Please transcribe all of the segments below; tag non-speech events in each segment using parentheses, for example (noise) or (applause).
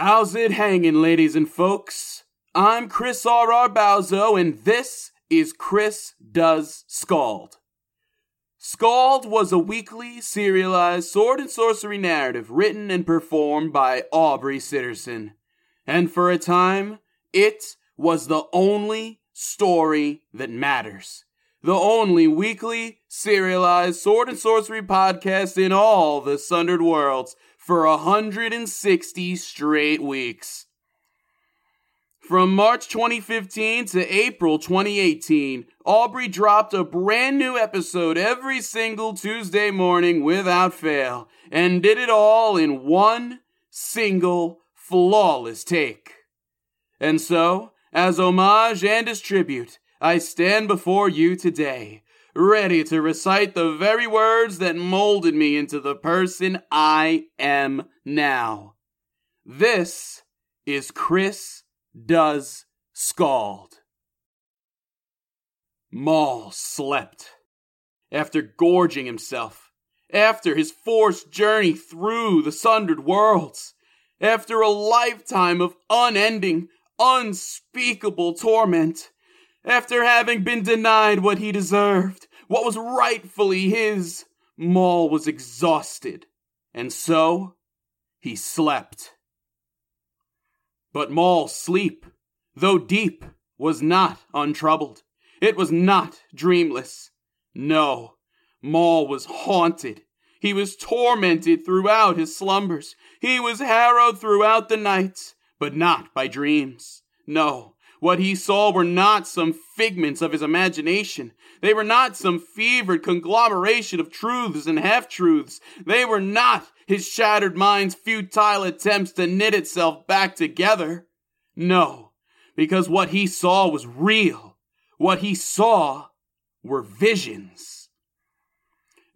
How's it hanging, ladies and folks? I'm Chris R.R. Bauzo, and this is Chris Does SKALD. SKALD was a weekly, serialized sword and sorcery narrative written and performed by Aubrey Sitterson. And for a time, it was the only story that matters. The only weekly, serialized sword and sorcery podcast in all the Sundered Worlds for 160 straight weeks. From March 2015 to April 2018, Aubrey dropped a brand new episode every single Tuesday morning without fail, and did it all in one single flawless take. And so, as homage and as tribute, I stand before you today, ready to recite the very words that molded me into the person I am now. This is Chris Does SKALD. Maul slept. After gorging himself, after his forced journey through the sundered worlds, after a lifetime of unending, unspeakable torment, after having been denied what he deserved, what was rightfully his, Maul was exhausted, and so he slept. But Maul's sleep, though deep, was not untroubled. It was not dreamless. No, Maul was haunted. He was tormented throughout his slumbers. He was harrowed throughout the nights, but not by dreams. No, what he saw were not some figments of his imagination. They were not some fevered conglomeration of truths and half truths. They were not his shattered mind's futile attempts to knit itself back together. No, because what he saw was real. What he saw were visions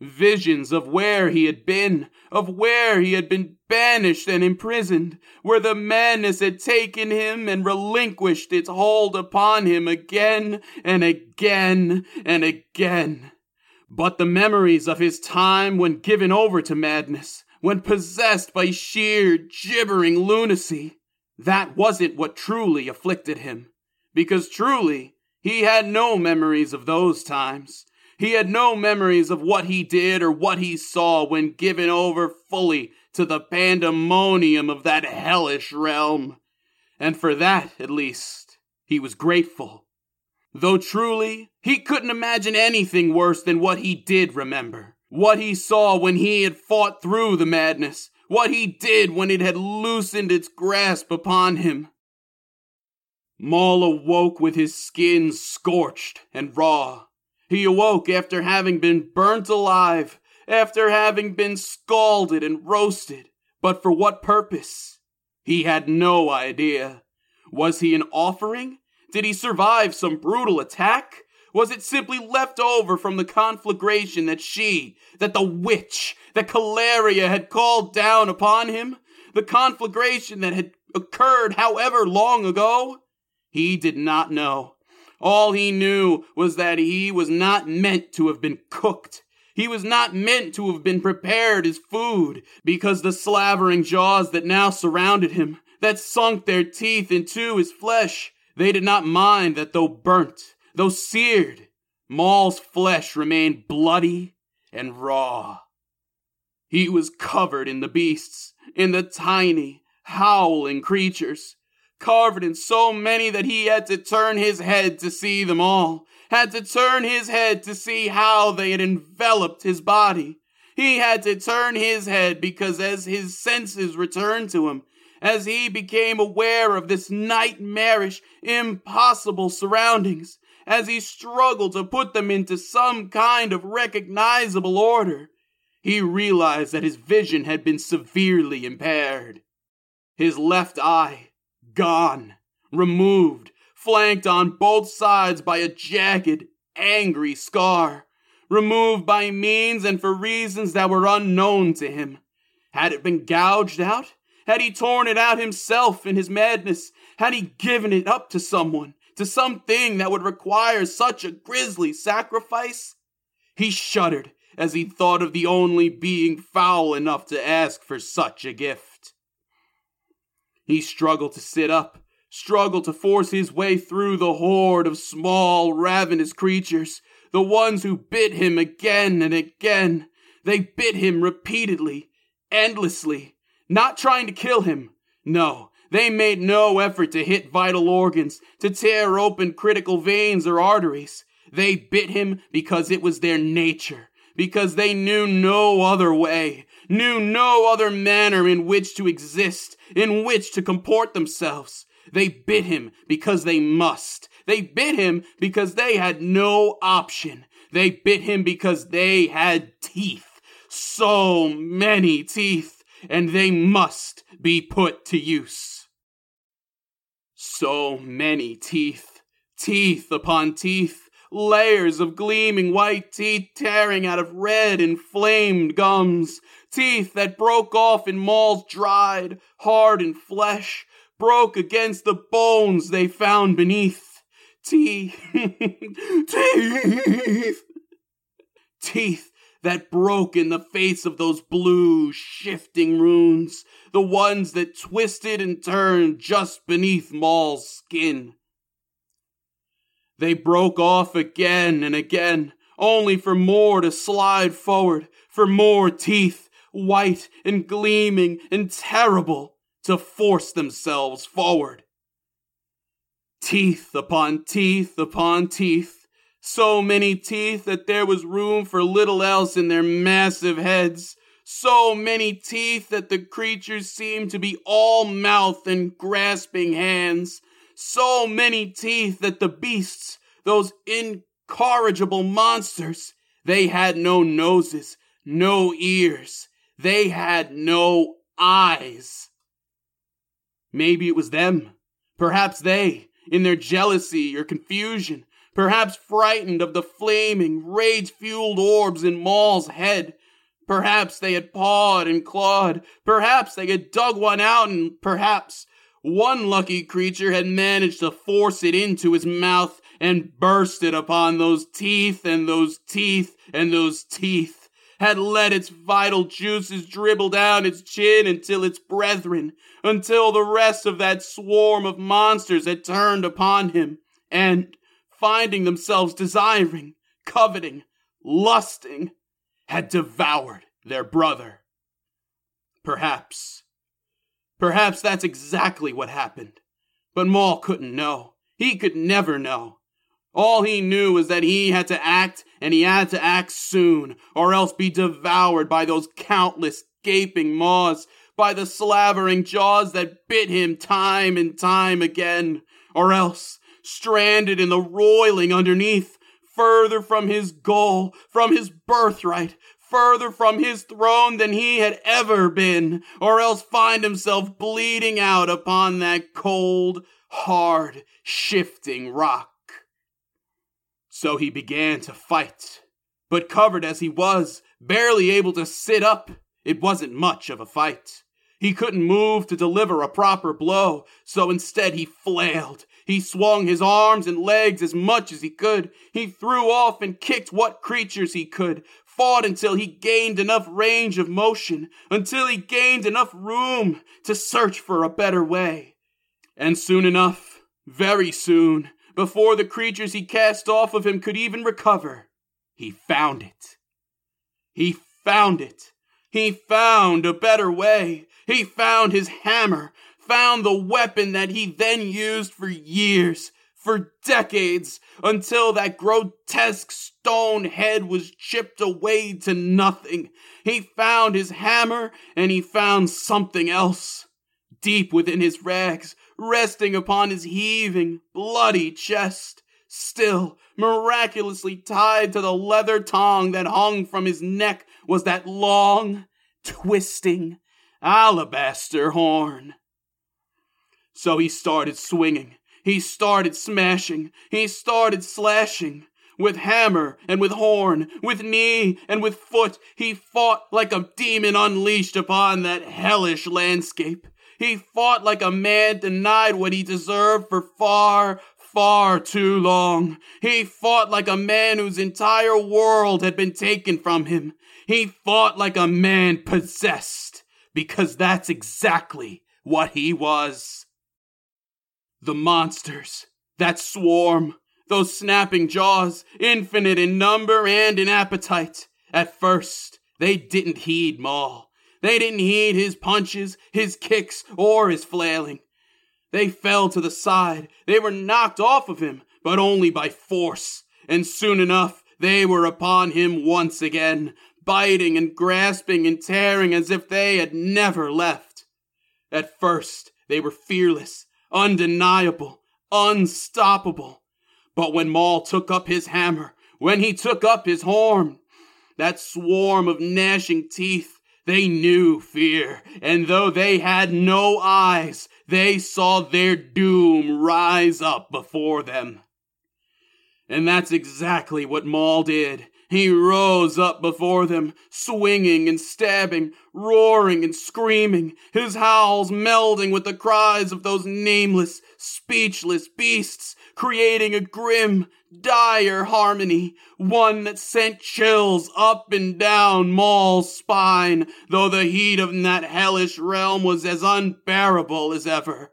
visions of where he had been, of where he had been banished and imprisoned, where the madness had taken him and relinquished its hold upon him again and again and again. But the memories of his time when given over to madness, when possessed by sheer gibbering lunacy, that wasn't what truly afflicted him. Because truly, he had no memories of those times. He had no memories of what he did or what he saw when given over fully to the pandemonium of that hellish realm. And for that, at least, he was grateful. Though truly, he couldn't imagine anything worse than what he did remember. What he saw when he had fought through the madness. What he did when it had loosened its grasp upon him. Maul awoke with his skin scorched and raw. He awoke after having been burnt alive, after having been scalded and roasted. But for what purpose? He had no idea. Was he an offering? Did he survive some brutal attack? Was it simply left over from the conflagration that she, that the witch, that Caleria had called down upon him? The conflagration that had occurred however long ago? He did not know. All he knew was that he was not meant to have been cooked. He was not meant to have been prepared as food, because the slavering jaws that now surrounded him, that sunk their teeth into his flesh, they did not mind that though burnt, though seared, Maul's flesh remained bloody and raw. He was covered in the beasts, in the tiny, howling creatures, carved in so many that he had to turn his head to see them all, had to turn his head to see how they had enveloped his body. He had to turn his head because as his senses returned to him, as he became aware of this nightmarish, impossible surroundings, as he struggled to put them into some kind of recognizable order, he realized that his vision had been severely impaired. His left eye, Gone. Removed. Flanked on both sides by a jagged, angry scar. Removed by means and for reasons that were unknown to him. Had it been gouged out? Had he torn it out himself in his madness? Had he given it up to someone? To something that would require such a grisly sacrifice? He shuddered as he thought of the only being foul enough to ask for such a gift. He struggled to sit up, struggled to force his way through the horde of small, ravenous creatures, the ones who bit him again and again. They bit him repeatedly, endlessly, not trying to kill him. No, they made no effort to hit vital organs, to tear open critical veins or arteries. They bit him because it was their nature, because they knew no other way, knew no other manner in which to exist, in which to comport themselves. They bit him because they must. They bit him because they had no option. They bit him because they had teeth. So many teeth, and they must be put to use. So many teeth, teeth upon teeth, layers of gleaming white teeth tearing out of red inflamed gums, teeth that broke off in Maul's dried, hardened flesh, broke against the bones they found beneath. Teeth, (laughs) teeth, teeth that broke in the face of those blue, shifting runes, the ones that twisted and turned just beneath Maul's skin. They broke off again and again, only for more to slide forward, for more teeth, white and gleaming and terrible, to force themselves forward. Teeth upon teeth upon teeth, so many teeth that there was room for little else in their massive heads, so many teeth that the creatures seemed to be all mouth and grasping hands, so many teeth that the beasts, those incorrigible monsters, they had no noses, no ears, they had no eyes. Maybe it was them. Perhaps they, in their jealousy or confusion, perhaps frightened of the flaming, rage fueled orbs in Maul's head, perhaps they had pawed and clawed, perhaps they had dug one out, and perhaps one lucky creature had managed to force it into his mouth and burst it upon those teeth and those teeth and those teeth had let its vital juices dribble down its chin until its brethren, until the rest of that swarm of monsters had turned upon him, and, finding themselves desiring, coveting, lusting, had devoured their brother. Perhaps, perhaps that's exactly what happened. But Maul couldn't know. He could never know. All he knew was that he had to act, and he had to act soon, or else be devoured by those countless gaping maws, by the slavering jaws that bit him time and time again, or else, stranded in the roiling underneath, further from his goal, from his birthright, further from his throne than he had ever been, or else find himself bleeding out upon that cold, hard, shifting rock. So he began to fight. But covered as he was, barely able to sit up, it wasn't much of a fight. He couldn't move to deliver a proper blow, so instead he flailed. He swung his arms and legs as much as he could. He threw off and kicked what creatures he could, fought until he gained enough range of motion, until he gained enough room to search for a better way. And soon enough, very soon, before the creatures he cast off of him could even recover. He found it. He found it. He found a better way. He found his hammer, found the weapon that he then used for years, for decades, until that grotesque stone head was chipped away to nothing. He found his hammer and he found something else. Deep within his rags, resting upon his heaving, bloody chest, still miraculously tied to the leather tongue that hung from his neck was that long, twisting, alabaster horn. So he started swinging. He started smashing. He started slashing. With hammer and with horn, with knee and with foot, he fought like a demon unleashed upon that hellish landscape. He fought like a man denied what he deserved for far, far too long. He fought like a man whose entire world had been taken from him. He fought like a man possessed, because that's exactly what he was. The monsters, that swarm, those snapping jaws, infinite in number and in appetite. At first, they didn't heed Maul. They didn't heed his punches, his kicks, or his flailing. They fell to the side. They were knocked off of him, but only by force. And soon enough, they were upon him once again, biting and grasping and tearing as if they had never left. At first, they were fearless, undeniable, unstoppable. But when Maul took up his hammer, when he took up his horn, that swarm of gnashing teeth, they knew fear, and though they had no eyes, they saw their doom rise up before them. And that's exactly what Maul did. He rose up before them, swinging and stabbing, roaring and screaming, his howls melding with the cries of those nameless, speechless beasts, creating a grim, dire harmony, one that sent chills up and down Maul's spine, though the heat of that hellish realm was as unbearable as ever.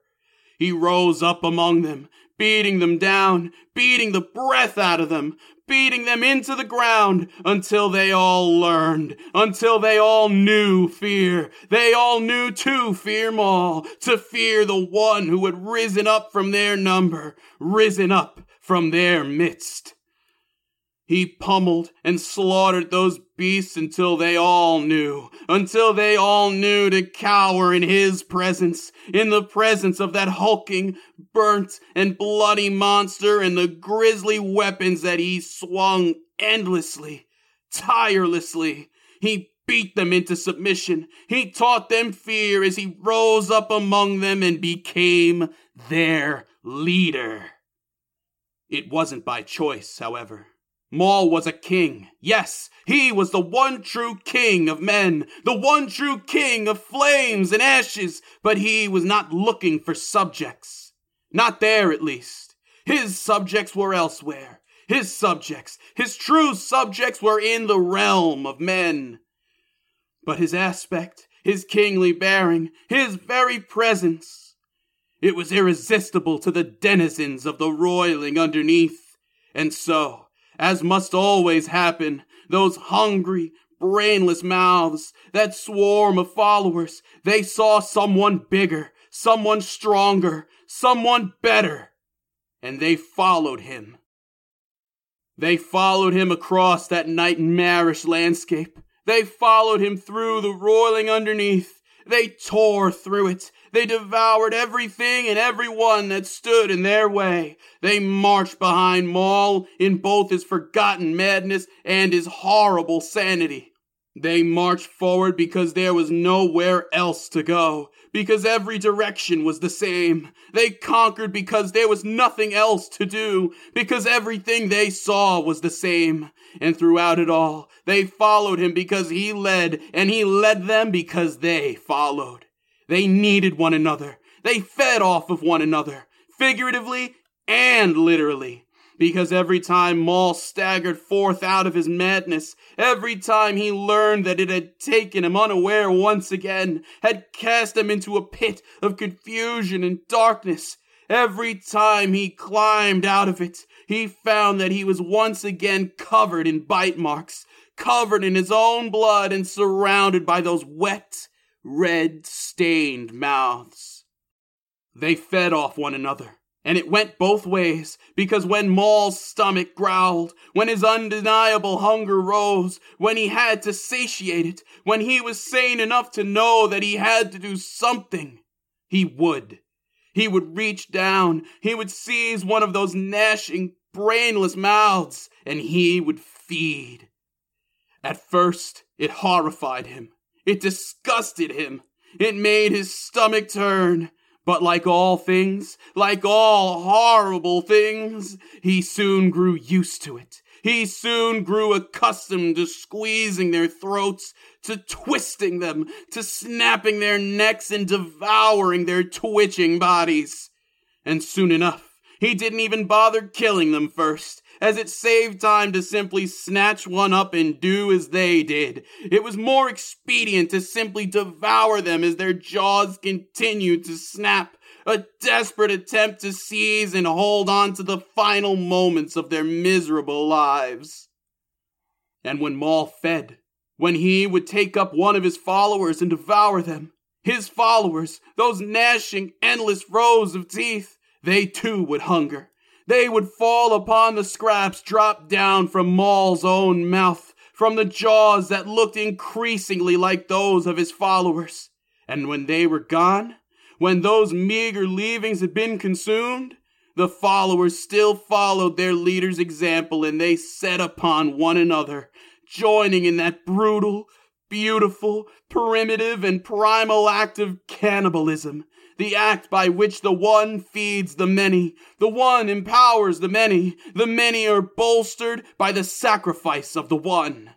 He rose up among them, beating them down, beating the breath out of them, beating them into the ground until they all learned, until they all knew fear. They all knew to fear Maul, to fear the one who had risen up from their number, risen up from their midst. He pummeled and slaughtered those beasts until they all knew, until they all knew to cower in his presence, in the presence of that hulking, burnt, and bloody monster and the grisly weapons that he swung endlessly, tirelessly. He beat them into submission. He taught them fear as he rose up among them and became their leader. It wasn't by choice, however. Maul was a king. Yes, he was the one true king of men, the one true king of flames and ashes, but he was not looking for subjects. Not there, at least. His subjects were elsewhere. His subjects, his true subjects, were in the realm of men. But his aspect, his kingly bearing, his very presence, it was irresistible to the denizens of the roiling underneath. And so, as must always happen, those hungry, brainless mouths, that swarm of followers, they saw someone bigger, someone stronger, someone better, and they followed him. They followed him across that nightmarish landscape. They followed him through the roiling underneath. They tore through it. They devoured everything and everyone that stood in their way. They marched behind Maul in both his forgotten madness and his horrible sanity. They marched forward because there was nowhere else to go, because every direction was the same. They conquered because there was nothing else to do, because everything they saw was the same. And throughout it all, they followed him because he led, and he led them because they followed. They needed one another. They fed off of one another, figuratively and literally. Because every time Maul staggered forth out of his madness, every time he learned that it had taken him unaware once again, had cast him into a pit of confusion and darkness, every time he climbed out of it, he found that he was once again covered in bite marks, covered in his own blood, and surrounded by those wet, red stained mouths. They fed off one another, and it went both ways, because when Maul's stomach growled, when his undeniable hunger rose, when he had to satiate it, when he was sane enough to know that he had to do something, he would. He would reach down, he would seize one of those gnashing, brainless mouths, and he would feed. At first, it horrified him. It disgusted him. It made his stomach turn. But like all things, like all horrible things, he soon grew used to it. He soon grew accustomed to squeezing their throats, to twisting them, to snapping their necks and devouring their twitching bodies. And soon enough, he didn't even bother killing them first. As it saved time to simply snatch one up and do as they did. It was more expedient to simply devour them as their jaws continued to snap, a desperate attempt to seize and hold on to the final moments of their miserable lives. And when Maul fed, when he would take up one of his followers and devour them, his followers, those gnashing endless rows of teeth, they too would hunger. They would fall upon the scraps dropped down from Maul's own mouth, from the jaws that looked increasingly like those of his followers. And when they were gone, when those meager leavings had been consumed, the followers still followed their leader's example and they set upon one another, joining in that brutal, beautiful, primitive, and primal act of cannibalism the act by which the one feeds the many, the one empowers the many, the many are bolstered by the sacrifice of the one.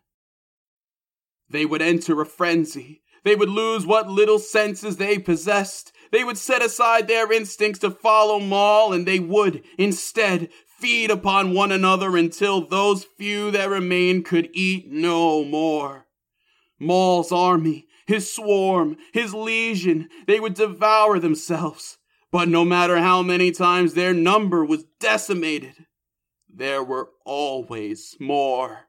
They would enter a frenzy. They would lose what little senses they possessed. They would set aside their instincts to follow Maul, and they would, instead, feed upon one another until those few that remained could eat no more. Maul's army, his swarm, his legion, they would devour themselves. But no matter how many times their number was decimated, there were always more.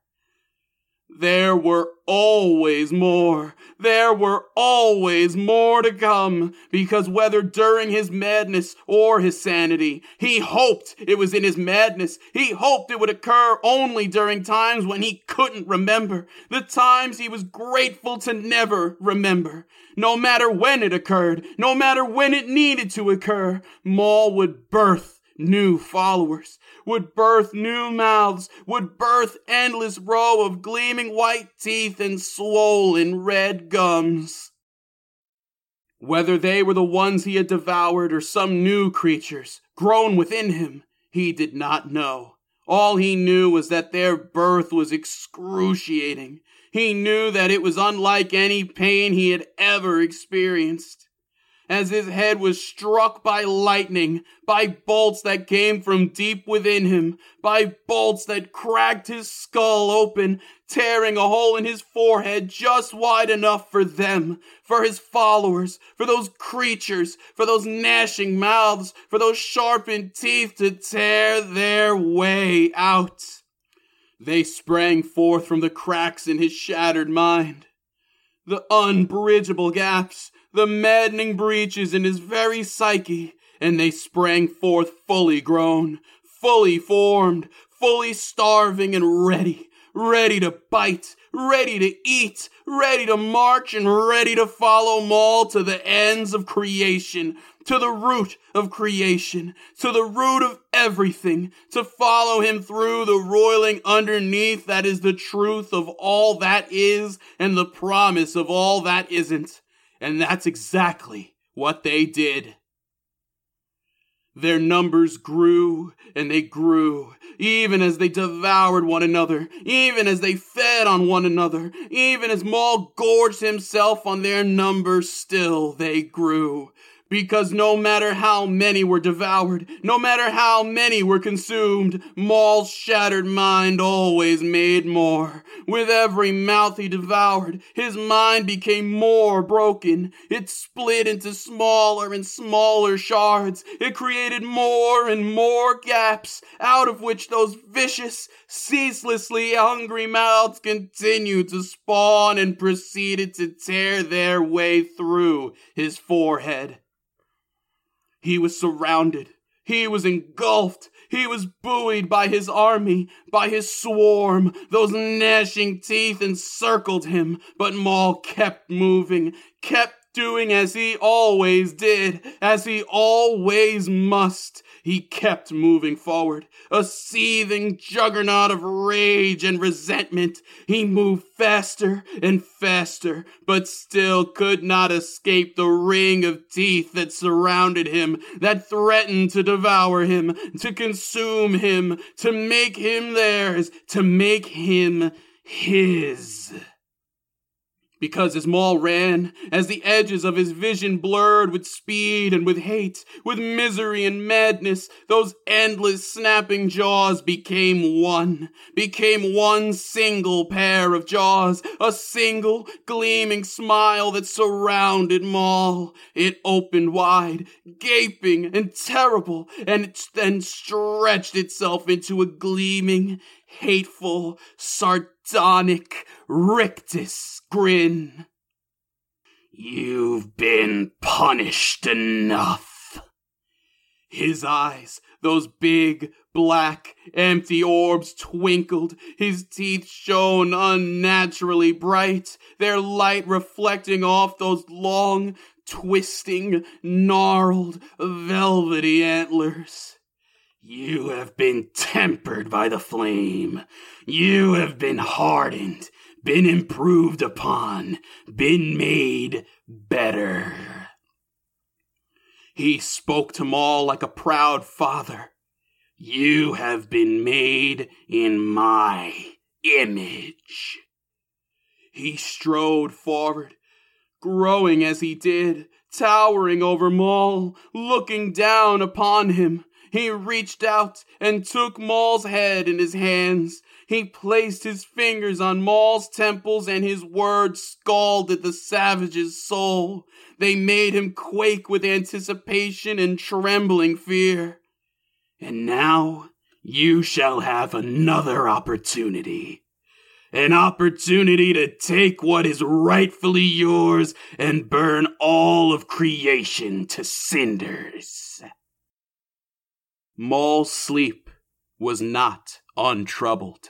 There were always more. There were always more to come, because whether during his madness or his sanity, he hoped it was in his madness. He hoped it would occur only during times when he couldn't remember, the times he was grateful to never remember. No matter when it occurred, no matter when it needed to occur, Maul would birth new followers, would birth new mouths, would birth endless row of gleaming white teeth and swollen red gums. Whether they were the ones he had devoured or some new creatures grown within him, he did not know. All he knew was that their birth was excruciating. He knew that it was unlike any pain he had ever experienced as his head was struck by lightning, by bolts that came from deep within him, by bolts that cracked his skull open, tearing a hole in his forehead just wide enough for them, for his followers, for those creatures, for those gnashing mouths, for those sharpened teeth to tear their way out. They sprang forth from the cracks in his shattered mind. The unbridgeable gaps, the maddening breaches in his very psyche, and they sprang forth fully grown, fully formed, fully starving and ready, ready to bite, ready to eat, ready to march, and ready to follow Maul to the ends of creation, to the root of creation, to the root of everything, to follow him through the roiling underneath that is the truth of all that is and the promise of all that isn't. And that's exactly what they did. Their numbers grew and they grew, even as they devoured one another, even as they fed on one another, even as Maul gorged himself on their numbers, still they grew because no matter how many were devoured, no matter how many were consumed, Maul's shattered mind always made more. With every mouth he devoured, his mind became more broken. It split into smaller and smaller shards. It created more and more gaps, out of which those vicious, ceaselessly hungry mouths continued to spawn and proceeded to tear their way through his forehead. He was surrounded. He was engulfed. He was buoyed by his army, by his swarm. Those gnashing teeth encircled him, but Maul kept moving, kept doing as he always did, as he always must. He kept moving forward, a seething juggernaut of rage and resentment. He moved faster and faster, but still could not escape the ring of teeth that surrounded him, that threatened to devour him, to consume him, to make him theirs, to make him his because as Maul ran, as the edges of his vision blurred with speed and with hate, with misery and madness, those endless snapping jaws became one, became one single pair of jaws, a single gleaming smile that surrounded Maul. It opened wide, gaping and terrible, and then stretched itself into a gleaming, hateful, sardonic rictus grin. You've been punished enough. His eyes, those big, black, empty orbs twinkled. His teeth shone unnaturally bright, their light reflecting off those long, twisting, gnarled, velvety antlers. You have been tempered by the flame. You have been hardened, been improved upon, been made better. He spoke to Maul like a proud father. You have been made in my image. He strode forward, growing as he did, towering over Maul, looking down upon him he reached out and took Maul's head in his hands. He placed his fingers on Maul's temples and his words scalded the savage's soul. They made him quake with anticipation and trembling fear. And now you shall have another opportunity. An opportunity to take what is rightfully yours and burn all of creation to cinders. Maul's sleep was not untroubled.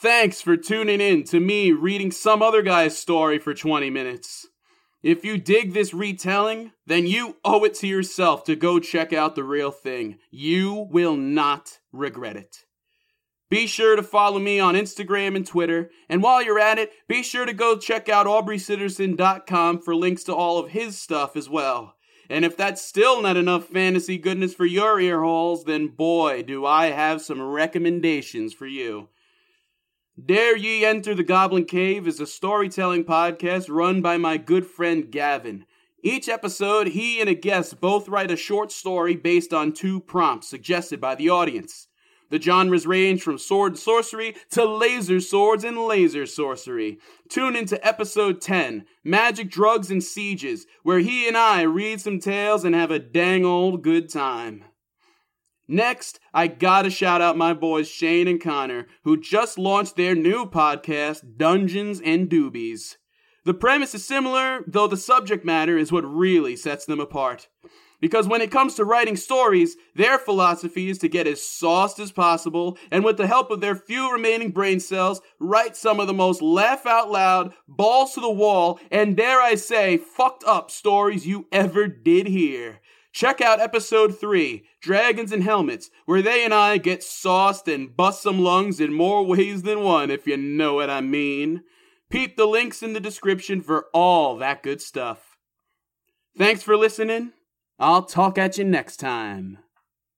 Thanks for tuning in to me reading some other guy's story for 20 minutes. If you dig this retelling, then you owe it to yourself to go check out the real thing. You will not regret it. Be sure to follow me on Instagram and Twitter, and while you're at it, be sure to go check out AubreySitterson.com for links to all of his stuff as well. And if that's still not enough fantasy goodness for your ear holes, then boy, do I have some recommendations for you. Dare Ye Enter the Goblin Cave is a storytelling podcast run by my good friend Gavin. Each episode, he and a guest both write a short story based on two prompts suggested by the audience. The genres range from sword sorcery to laser swords and laser sorcery. Tune into episode 10, Magic, Drugs, and Sieges, where he and I read some tales and have a dang old good time. Next, I gotta shout out my boys Shane and Connor, who just launched their new podcast, Dungeons and Doobies. The premise is similar, though the subject matter is what really sets them apart. Because when it comes to writing stories, their philosophy is to get as sauced as possible, and with the help of their few remaining brain cells, write some of the most laugh out loud, balls to the wall, and dare I say, fucked up stories you ever did hear. Check out episode 3, Dragons and Helmets, where they and I get sauced and bust some lungs in more ways than one, if you know what I mean. Peep the links in the description for all that good stuff. Thanks for listening. I'll talk at you next time.